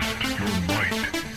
Test your might.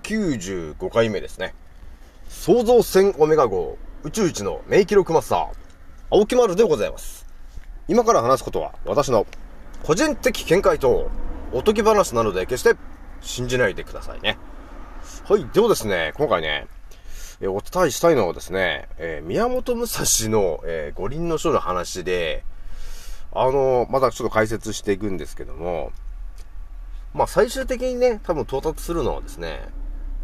95回目ですね。創造船オメガ号宇宙一の名記録マスター、青木丸でございます。今から話すことは私の個人的見解とおとぎ話なので決して信じないでくださいね。はい。ではですね、今回ね、えお伝えしたいのはですね、えー宮本武蔵の、えー五輪の書の話で、あのーまだちょっと解説していくんですけども、まあ最終的にね、多分到達するのはですね、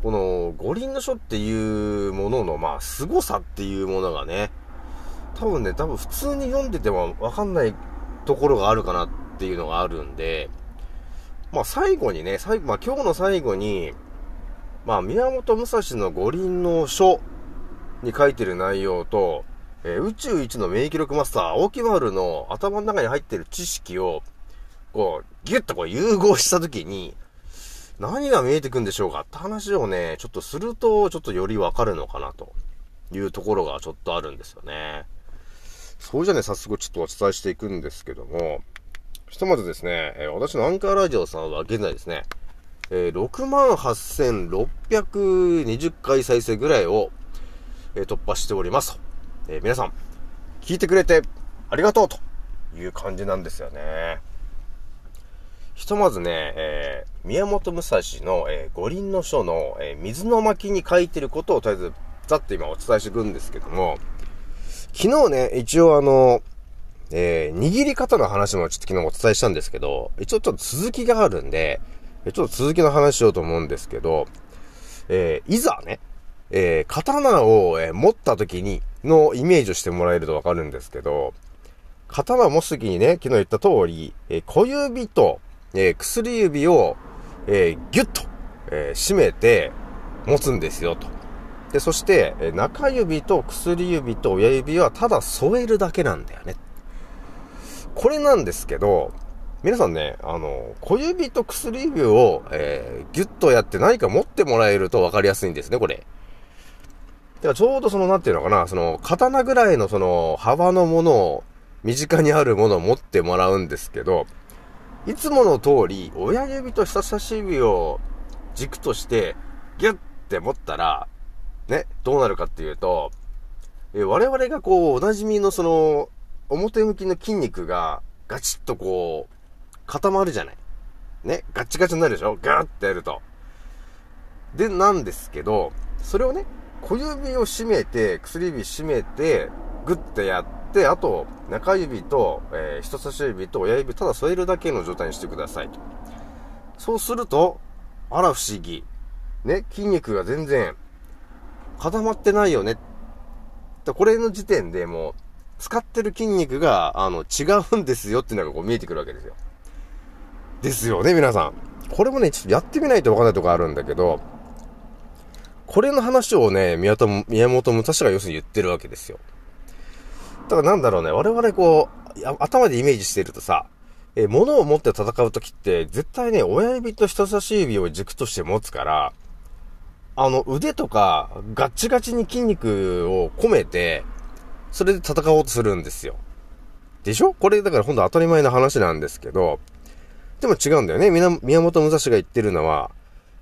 この五輪の書っていうものの、まあ凄さっていうものがね、多分ね、多分普通に読んでてもわかんないところがあるかなっていうのがあるんで、まあ最後にね、最後、まあ今日の最後に、まあ宮本武蔵の五輪の書に書いてる内容と、えー宇宙一の名記録マスター、青木丸の頭の中に入ってる知識を、こう、ギュッとこう融合したときに、何が見えてくんでしょうかって話をね、ちょっとすると、ちょっとよりわかるのかなというところがちょっとあるんですよね。それじゃね、早速ちょっとお伝えしていくんですけども、ひとまずですね、え私のアンカーラジオさんは現在ですね、え68,620回再生ぐらいを、え突破しておりますと。え皆さん、聞いてくれてありがとうという感じなんですよね。ひとまずね、えー宮本武蔵の、えー五輪の書の、えー水の巻に書いてることをとりあえず、ざっと今お伝えしていくんですけども、昨日ね、一応あの、えー握り方の話もちょっと昨日お伝えしたんですけど、一応ちょっと続きがあるんで、ちょっと続きの話しようと思うんですけど、えーいざね、えー刀を、え持った時に、のイメージをしてもらえるとわかるんですけど、刀を持つ時にね、昨日言った通り、えー小指と、えー薬指を、えーギュッと、えー締めて持つんですよ、と。で、そして、え中指と薬指と親指はただ添えるだけなんだよね。これなんですけど、皆さんね、あの、小指と薬指を、えーギュッとやって何か持ってもらえると分かりやすいんですね、これ。だからちょうどその、なんていうのかな、その、刀ぐらいのその、幅のものを、身近にあるものを持ってもらうんですけど、いつもの通り、親指と人差し指を軸として、ギュッて持ったら、ね、どうなるかっていうと、え我々がこう、おなじみのその、表向きの筋肉が、ガチッとこう、固まるじゃない。ね、ガチガチになるでしょ？ガーってやると。で、なんですけど、それをね、小指を締めて、薬指締めて、グッてやって、あと、中指と、えー人差し指と親指ただ添えるだけの状態にしてくださいと。そうすると、あら不思議。ね、筋肉が全然固まってないよね。でこれの時点でもう、使ってる筋肉が、あの、違うんですよっていうのがこう見えてくるわけですよ。ですよね、皆さん。これもね、ちょっとやってみないとわかんないとこあるんだけど、これの話をね、宮本、宮本武蔵が要するに言ってるわけですよ。だからなんだろうね、我々こう、頭でイメージしているとさ、えー物を持って戦うときって、絶対ね、親指と人差し指を軸として持つから、あの、腕とか、ガッチガチに筋肉を込めて、それで戦おうとするんですよ。でしょ？これ、だからほんと当たり前の話なんですけど、でも違うんだよね。宮本武蔵が言ってるのは、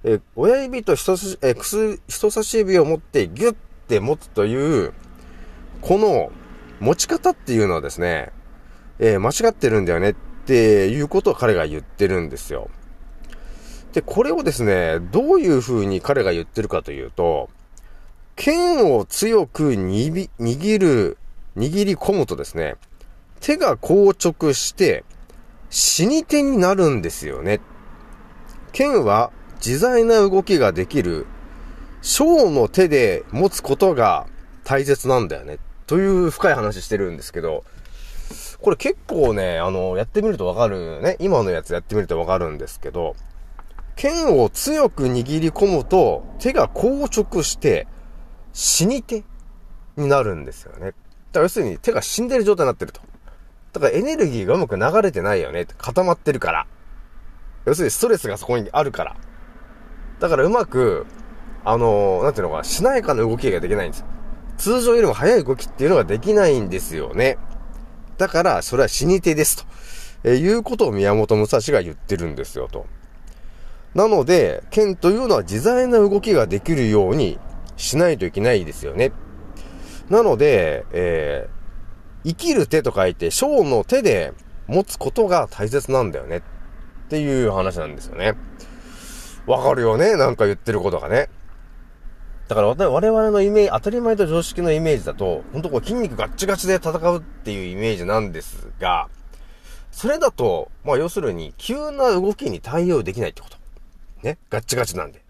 えー親指と人差し、えーくす人差し指を持ってギュッて持つという、この持ち方っていうのはですね、えー間違ってるんだよねっていうことを彼が言ってるんですよ。で、これをですね、どういう風に彼が言ってるかというと、剣を強く握る、握り込むとですね、手が硬直して死に手になるんですよね。剣は自在な動きができる、小の手で持つことが大切なんだよね。という深い話してるんですけど、これ結構ね、あの、やってみるとわかるね。今のやつやってみるとわかるんですけど、剣を強く握り込むと手が硬直して死に手になるんですよね。だから要するに手が死んでる状態になってると。だからエネルギーがうまく流れてないよね。固まってるから。要するにストレスがそこにあるから。だからうまく、あのーなんていうのかな、しなやかな動きができないんですよ。通常よりも速い動きっていうのができないんですよね。だから、それは死に手ですと。えいうことを宮本武蔵が言ってるんですよ、と。なので、剣というのは自在な動きができるようにしないといけないですよね。なので、えー生きる手と書いて、小の手で持つことが大切なんだよね。っていう話なんですよね。わかるよね？なんか言ってることがね。だから我々のイメージ、当たり前と常識のイメージだと、ほんとこう筋肉ガッチガチで戦うっていうイメージなんですが、それだと、まあ要するに、急な動きに対応できないってこと。ね？ガッチガチなんで。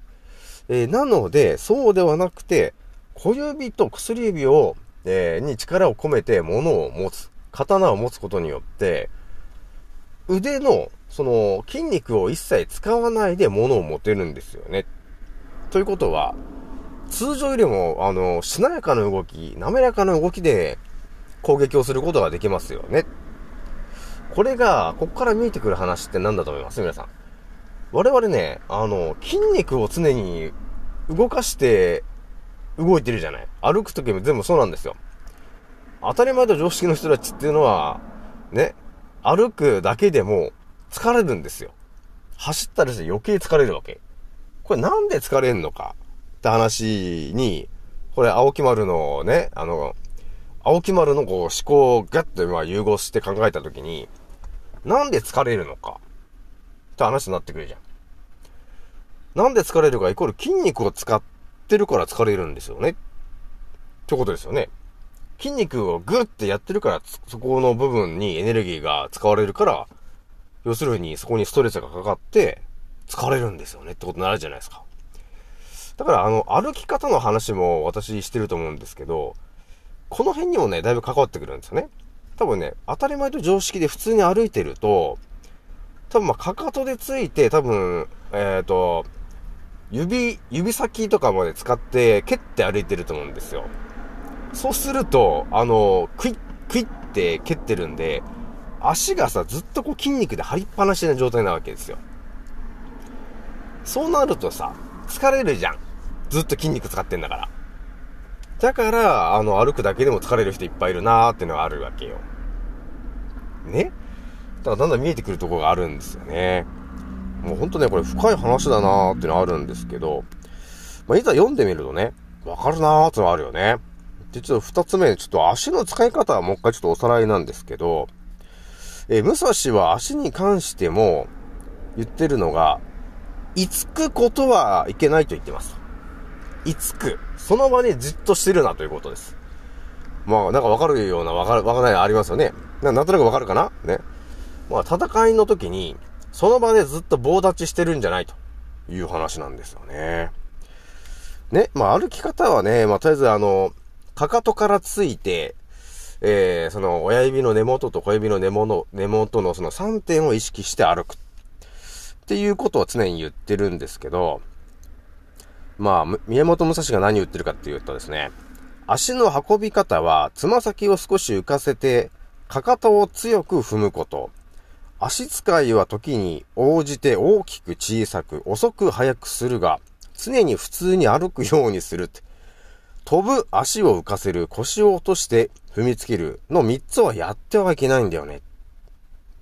えーなので、そうではなくて、小指と薬指を、えーに力を込めて物を持つ。刀を持つことによって、腕の、その、筋肉を一切使わないで物を持てるんですよね。ということは、通常よりも、あの、しなやかな動き、滑らかな動きで攻撃をすることができますよね。これが、ここから見えてくる話って何だと思います？皆さん。我々ね、あの、筋肉を常に動かして動いてるじゃない。歩くときも全部そうなんですよ。当たり前と常識の人たちっていうのは、ね、歩くだけでも疲れるんですよ。走ったりして余計疲れるわけ。これなんで疲れんのかって話に、これ青木丸のね、あの、青木丸のこう思考をガッとま融合して考えたときに、なんで疲れるのか？って話になってくるじゃん。なんで疲れるか？イコール筋肉を使ってるから疲れるんですよね。ってことですよね。筋肉をグッてやってるから、そこの部分にエネルギーが使われるから、要するにそこにストレスがかかって、疲れるんですよねってことになるじゃないですか。だからあの、歩き方の話も私してると思うんですけど、この辺にもね、だいぶ関わってくるんですよね。多分ね、当たり前と常識で普通に歩いてると、多分まあ、かかとでついて、多分、えっ、と、指、指先とかまで使って、蹴って歩いてると思うんですよ。そうすると、あの、クイッ、クイッって蹴ってるんで、足がさ、ずっとこう筋肉で張りっぱなしな状態なわけですよ。そうなるとさ、疲れるじゃん。ずっと筋肉使ってんだから。だから、あの、歩くだけでも疲れる人いっぱいいるなーってのがあるわけよ。ね？だからだんだん見えてくるとこがあるんですよね。もうほんとね、これ深い話だなーってのはあるんですけど、まあ、いざ読んでみるとね、わかるなーってのはあるよね。で、ちょっと二つ目、ちょっと足の使い方はもう一回ちょっとおさらいなんですけど、えー武蔵は足に関しても言ってるのが、いつくことはいけないと言ってます。いつく。その場にじっとしてるなということです。まあ、なんかわかるような、わかる、わからないありますよね。なんとなくわかるかな？ね。まあ、戦いの時に、その場でずっと棒立ちしてるんじゃないという話なんですよね。ね、まあ、歩き方はね、まあ、とりあえずあの、かかとからついて、えー、その、親指の根元と小指の根元の、根元のその3点を意識して歩く。っていうことを常に言ってるんですけど、まあ、宮本武蔵が何言ってるかっていうとですね、足の運び方は、つま先を少し浮かせて、かかとを強く踏むこと。足使いは時に応じて大きく小さく、遅く速くするが、常に普通に歩くようにするって。飛ぶ、足を浮かせる、腰を落として踏みつけるの3つはやってはいけないんだよね。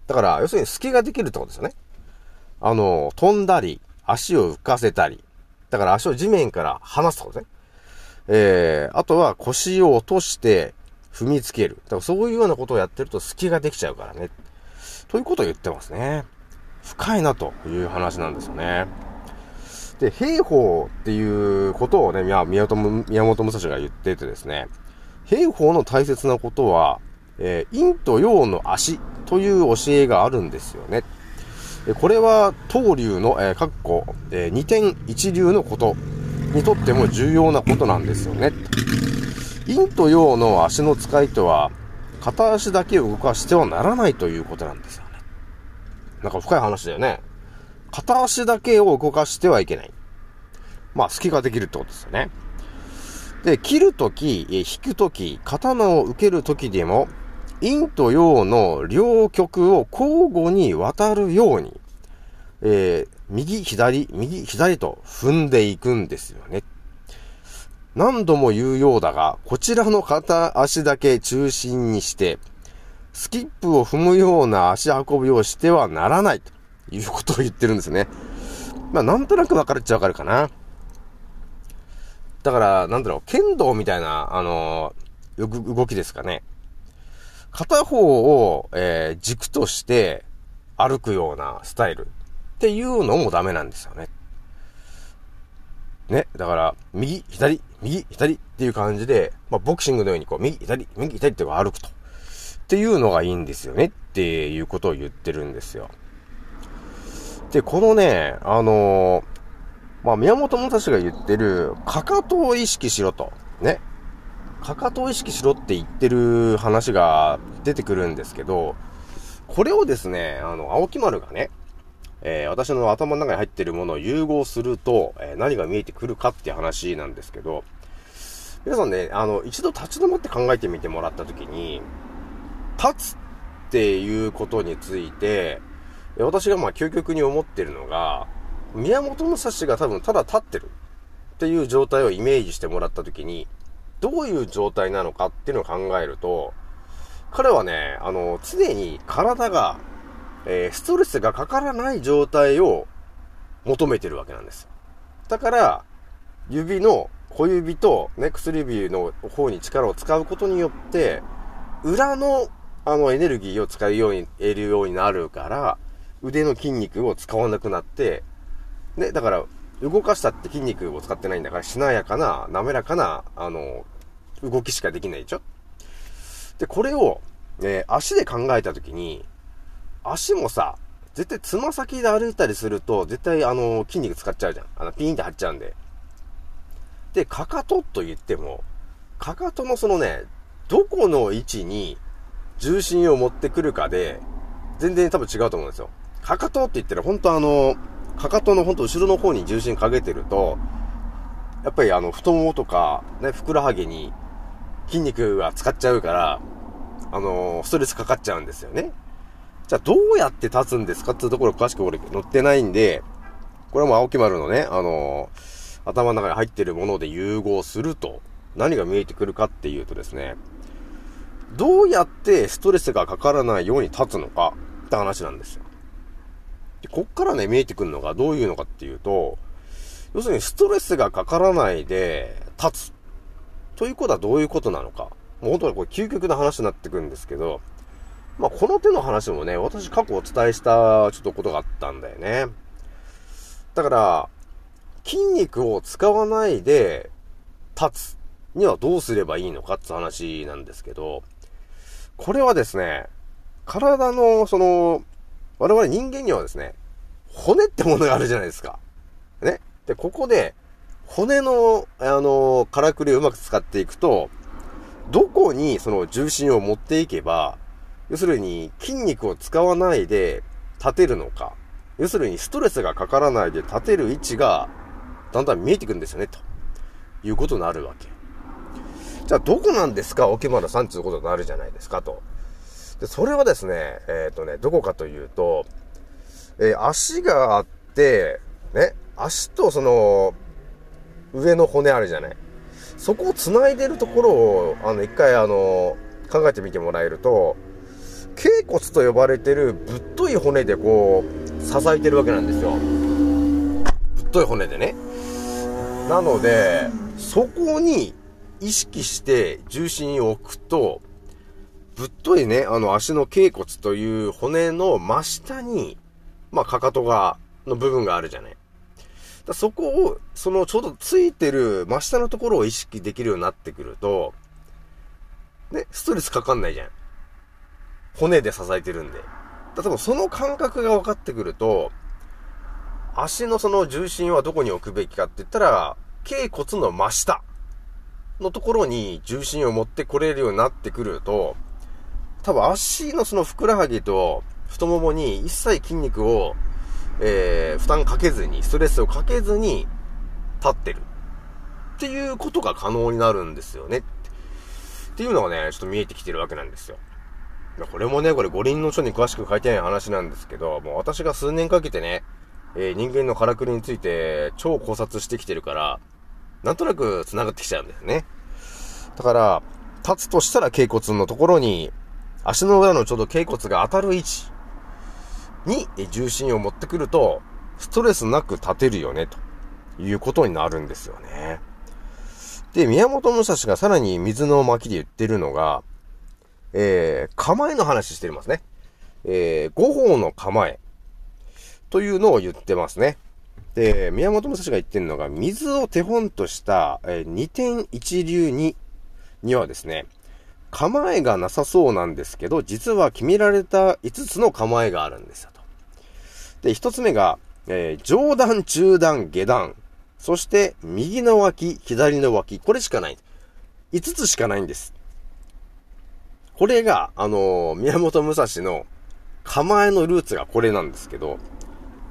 だから、要するに隙ができるってことですよね。あの、飛んだり、足を浮かせたり。だから足を地面から離すとね。えー、あとは腰を落として、踏みつける。だからそういうようなことをやってると隙ができちゃうからね。ということを言ってますね。深いなという話なんですよね。で、兵法っていうことをね、宮宮本宮本武蔵が言っててですね、兵法の大切なことは、えー陰と陽の足という教えがあるんですよね。これは、東流の、えー、かっこ、えー二点一流のことにとっても重要なことなんですよね。陰と陽の足の使いとは、片足だけを動かしてはならないということなんですよね。なんか深い話だよね。片足だけを動かしてはいけない。まあ、隙ができるってことですよね。で、切るとき、引くとき、刀を受けるときでも、陰と陽の両極を交互に渡るように、えー右、左、右、左と踏んでいくんですよね。何度も言うようだが、こちらの片足だけ中心にして、スキップを踏むような足運びをしてはならないということを言ってるんですね。まあ、なんとなく分かるっちゃ分かるかな。だから、なんだろう、剣道みたいな、あのー動動きですかね。片方を、えー軸として歩くようなスタイルっていうのもダメなんですよね。ね。だから、右、左、右、左っていう感じで、まあ、ボクシングのようにこう、右、左、右、左ってこう歩くと。っていうのがいいんですよねっていうことを言ってるんですよ。で、このね、あのーまあ、宮本武蔵が言ってる、かかとを意識しろと。ね。かかとを意識しろって言ってる話が出てくるんですけど、これをですね、あの、青木丸がね、えー私の頭の中に入ってるものを融合すると、えー何が見えてくるかっていう話なんですけど、皆さんね、あの、一度立ち止まって考えてみてもらったときに、立つっていうことについて、私がまあ究極に思ってるのが、宮本武蔵が多分ただ立ってるっていう状態をイメージしてもらったときに、どういう状態なのかっていうのを考えると、彼はね、あの、常に体が、えーストレスがかからない状態を求めてるわけなんです。だから、指の小指とね、薬指の方に力を使うことによって、裏の、あの、エネルギーを使うように、得るようになるから、腕の筋肉を使わなくなって、ね、だから、動かしたって筋肉を使ってないんだから、しなやかな、滑らかな、あの、動きしかできないでしょ？で、これを、えー足で考えたときに、足もさ、絶対つま先で歩いたりすると、絶対あの、筋肉使っちゃうじゃん。あの、ピーンって張っちゃうんで。で、かかとと言っても、かかとのそのね、どこの位置に重心を持ってくるかで、全然多分違うと思うんですよ。かかとって言ったら、本当あの、かかとの本当後ろの方に重心かけてると、やっぱりあの、太ももとか、ね、ふくらはぎに筋肉が使っちゃうから、あのストレスかかっちゃうんですよね。じゃあどうやって立つんですか？っていうところ詳しく俺載ってないんで、これはもう青木丸のね、あの頭の中に入ってるもので融合すると、何が見えてくるかっていうとですね、どうやってストレスがかからないように立つのかって話なんですよ。でこっからね、見えてくるのがどういうのかっていうと、要するにストレスがかからないで立つ。ということはどういうことなのか。もう本当にこれ究極な話になってくるんですけど、まあこの手の話もね、私過去お伝えしたちょっとことがあったんだよね。だから、筋肉を使わないで立つにはどうすればいいのかって話なんですけど、これはですね、体のその、我々人間にはですね、骨ってものがあるじゃないですか。ね。で、ここで、骨の、あの、からくりをうまく使っていくと、どこにその重心を持っていけば、要するに筋肉を使わないで立てるのか、要するにストレスがかからないで立てる位置が、だんだん見えてくるんですよね、ということになるわけ。じゃあ、どこなんですか、沖丸さんっていうことになるじゃないですか、と。で、それはですね、えっ、とね、どこかというと、えー足があって、ね、足とその、上の骨あるじゃない。そこを繋いでるところを、あの、一回あの、考えてみてもらえると、頸骨と呼ばれてるぶっとい骨でこう、支えてるわけなんですよ。ぶっとい骨でね。なので、そこに意識して重心を置くと、ぶっといね、あの足の脛骨という骨の真下に、まあ、かかとが、の部分があるじゃない。だそこを、そのちょうどついてる真下のところを意識できるようになってくると、ね、ストレスかかんないじゃん。骨で支えてるんで。例えばその感覚が分かってくると、足のその重心はどこに置くべきかって言ったら、頸骨の真下のところに重心を持ってこれるようになってくると、多分足のそのふくらはぎと太ももに一切筋肉を、えー、負担かけずに、ストレスをかけずに立ってる。っていうことが可能になるんですよね。っていうのがね、ちょっと見えてきてるわけなんですよ。これもね、これ五輪の書に詳しく書いてない話なんですけど、もう私が数年かけてね、えー、人間のからくりについて超考察してきてるから、なんとなく繋がってきちゃうんだよね。だから、立つとしたら頸骨のところに、足の裏のちょうど頸骨が当たる位置に重心を持ってくると、ストレスなく立てるよね、ということになるんですよね。で、宮本武蔵がさらに水の巻で言ってるのが、えー、構えの話してますね。えー、五法の構え。というのを言ってますね。で、宮本武蔵が言ってるのが、水を手本とした、えー、二点一流に、にはですね、構えがなさそうなんですけど、実は決められた5つの構えがあるんですよと。で、1つ目が、えー、上段、中段、下段。そして、右の脇、左の脇。これしかない。5つしかないんです。これが、あのー、宮本武蔵の構えのルーツがこれなんですけど、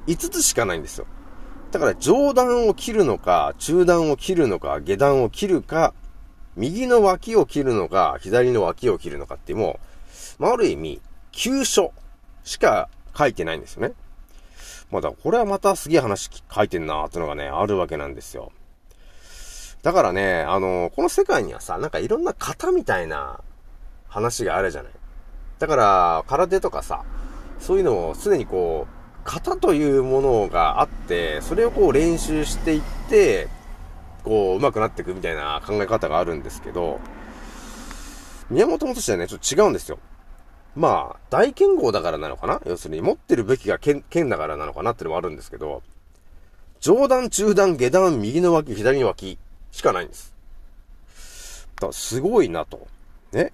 5つしかないんですよ。だから上段を切るのか、中段を切るのか、下段を切るか、右の脇を切るのか、左の脇を切るのかってもう、まあ、ある意味、急所しか書いてないんですよね。まあだ、これはまたすげえ話書いてんなーってのがね、あるわけなんですよ。だからね、あのー、この世界にはさ、なんかいろんな型みたいな話があるじゃない。だから、空手とかさ、そういうのを常にこう、型というものがあって、それをこう練習していって、こう、上手くなっていくみたいな考え方があるんですけど、宮本元氏はね、ちょっと違うんですよ。まあ、大剣豪だからなのかな？要するに、持ってるべきが剣、だからなのかなってのもあるんですけど、上段、中段、下段、右の脇、左の脇しかないんです。だからすごいなと。ね？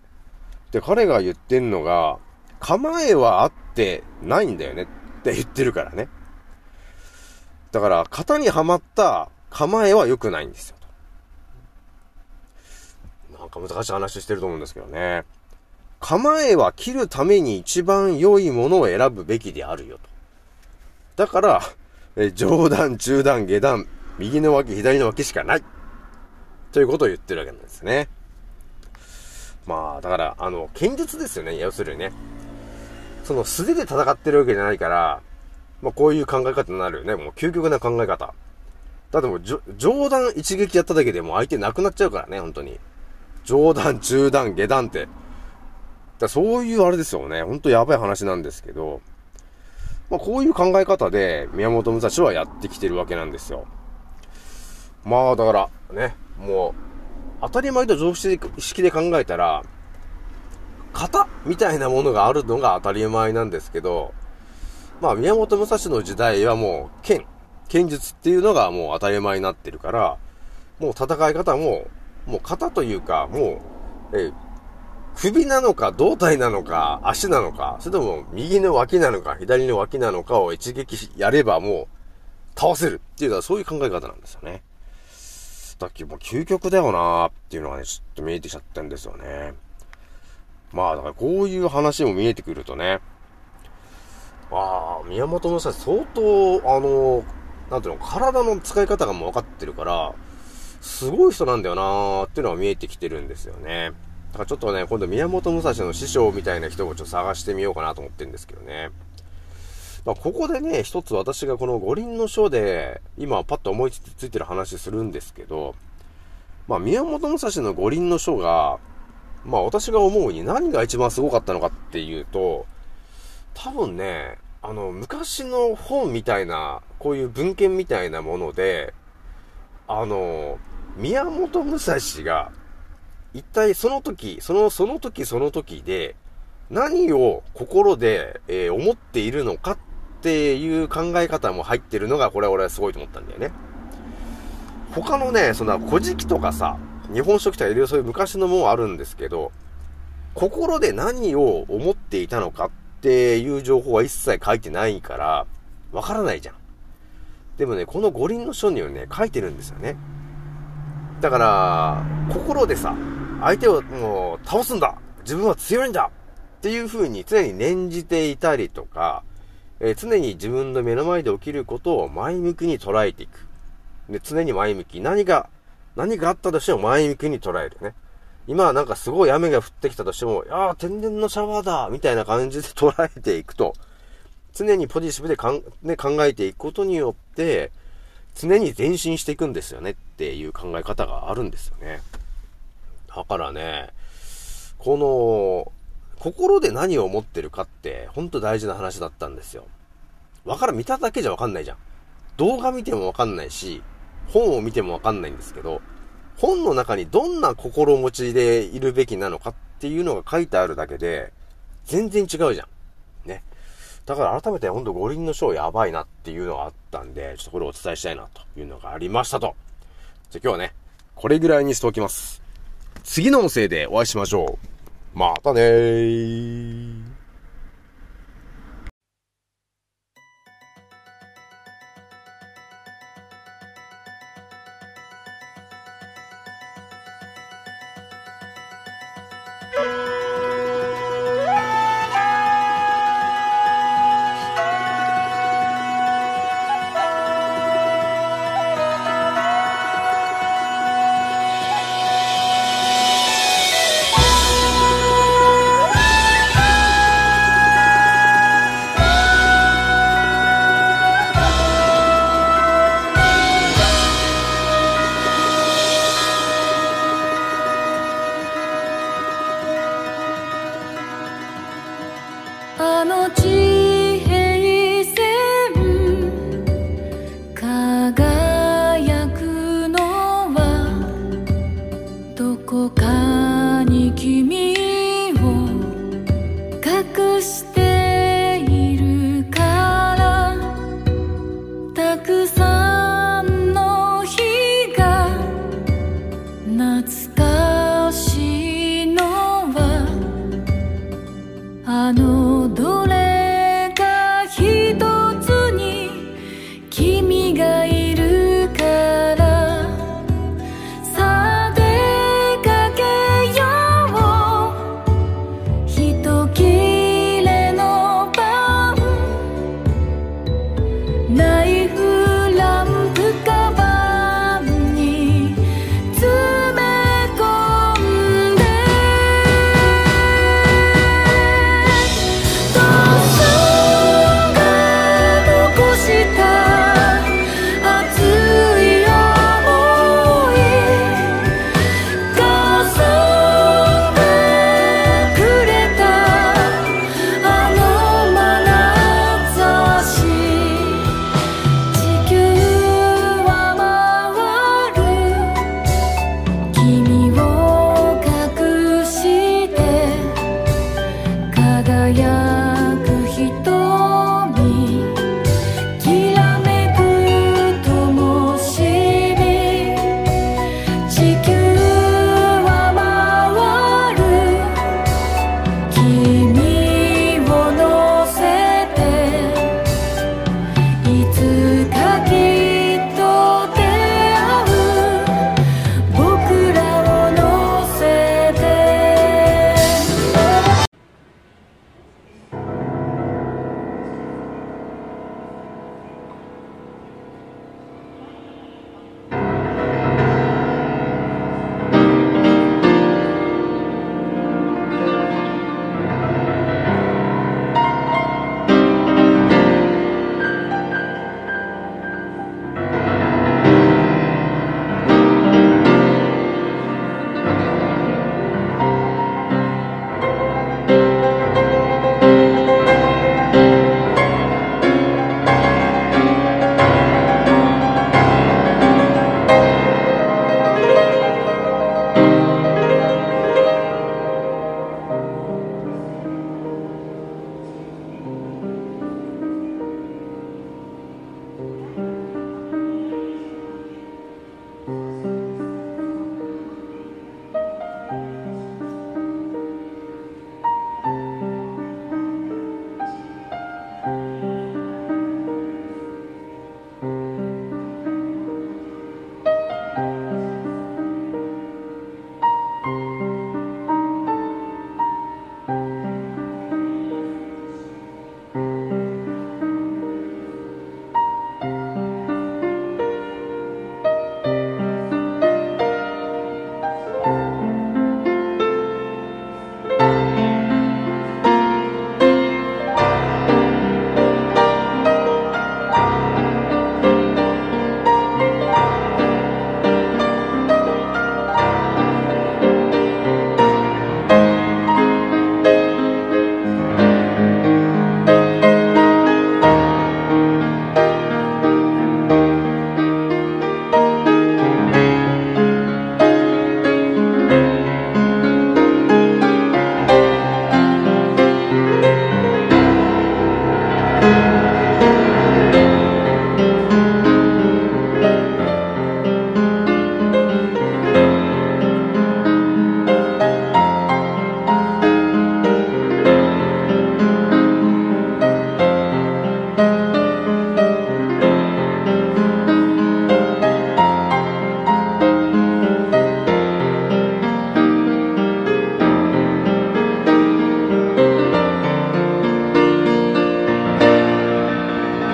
で、彼が言ってんのが、構えはあってないんだよねって言ってるからね。だから、型にはまった構えは良くないんですよ。なんか難しい話してると思うんですけどね。構えは切るために一番良いものを選ぶべきであるよと。だから、え上段、中段、下段、右の脇、左の脇しかない。ということを言ってるわけなんですね。まあ、だから、あの、剣術ですよね、要するにね。その素手で戦ってるわけじゃないから、まあこういう考え方になるよね。もう究極な考え方。だってもう、上段一撃やっただけでもう相手なくなっちゃうからね、本当に。上段、中段、下段って。だそういうあれですよね。ほんとやばい話なんですけど、まあこういう考え方で宮本武蔵はやってきてるわけなんですよ。まあだから、ね、もう、当たり前と常識で考えたら、型みたいなものがあるのが当たり前なんですけど、まあ、宮本武蔵の時代はもう、剣、剣術っていうのがもう当たり前になってるから、もう戦い方も、もう型というか、もう、え、首なのか、胴体なのか、足なのか、それとも右の脇なのか、左の脇なのかを一撃やればもう、倒せるっていうのはそういう考え方なんですよね。だっけ、もう究極だよなーっていうのがね、ちょっと見えてきちゃったんですよね。まあ、だからこういう話も見えてくるとね、ああ、宮本武蔵相当、あの、なんていうの、体の使い方がもう分かってるから、すごい人なんだよなーっていうのが見えてきてるんですよね。だからちょっとね、今度宮本武蔵の師匠みたいな人をちょっと探してみようかなと思ってるんですけどね。まあ、ここでね、一つ私がこの五輪の書で、今パッと思いついてる話するんですけど、まあ、宮本武蔵の五輪の書が、まあ私が思うに何が一番すごかったのかっていうと、多分ね、あの、昔の本みたいな、こういう文献みたいなもので、あの、宮本武蔵が一体その時、その、その時その時で、何を心で、えー思っているのかっていう考え方も入ってるのが、これは俺はすごいと思ったんだよね。他のね、そんな古事記とかさ、日本書紀とかいろいろそういう昔のものあるんですけど、心で何を思っていたのかっていう情報は一切書いてないから、わからないじゃん。でもね、この五輪の書にはね、書いてるんですよね。だから、心でさ、相手をもう倒すんだ自分は強いんだっていう風に常に念じていたりとか、えー常に自分の目の前で起きることを前向きに捉えていく。で、常に前向き。何が、何があったとしても前向きに捉えるね。今はなんかすごい雨が降ってきたとしても、いやー天然のシャワーだみたいな感じで 捉えていくと、常にポジティブでかん、ね、考えていくことによって、常に前進していくんですよねっていう考え方があるんですよね。だからね、この、心で何を思ってるかって、ほんと大事な話だったんですよ。わから、見ただけじゃわかんないじゃん。動画見てもわかんないし、本を見てもわかんないんですけど、本の中にどんな心持ちでいるべきなのかっていうのが書いてあるだけで、全然違うじゃん。ね。だから改めてほんと五輪のショーやばいなっていうのがあったんで、ちょっとこれをお伝えしたいなというのがありましたと。じゃあ今日はね、これぐらいにしておきます。次の音声でお会いしましょう。またねー。「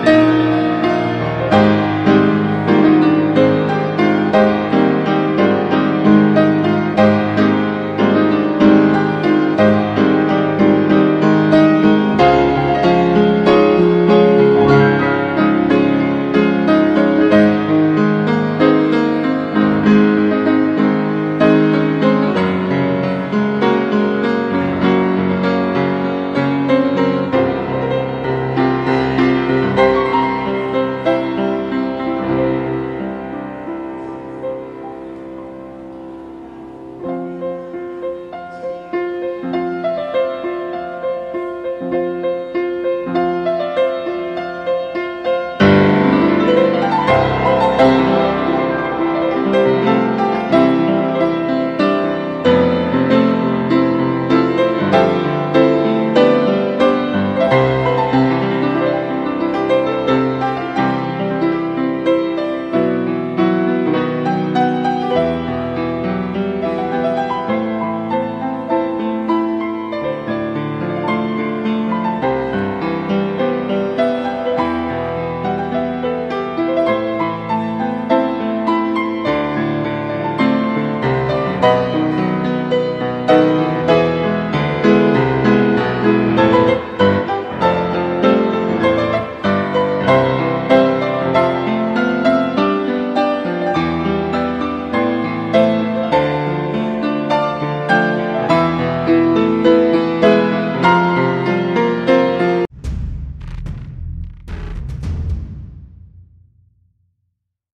Música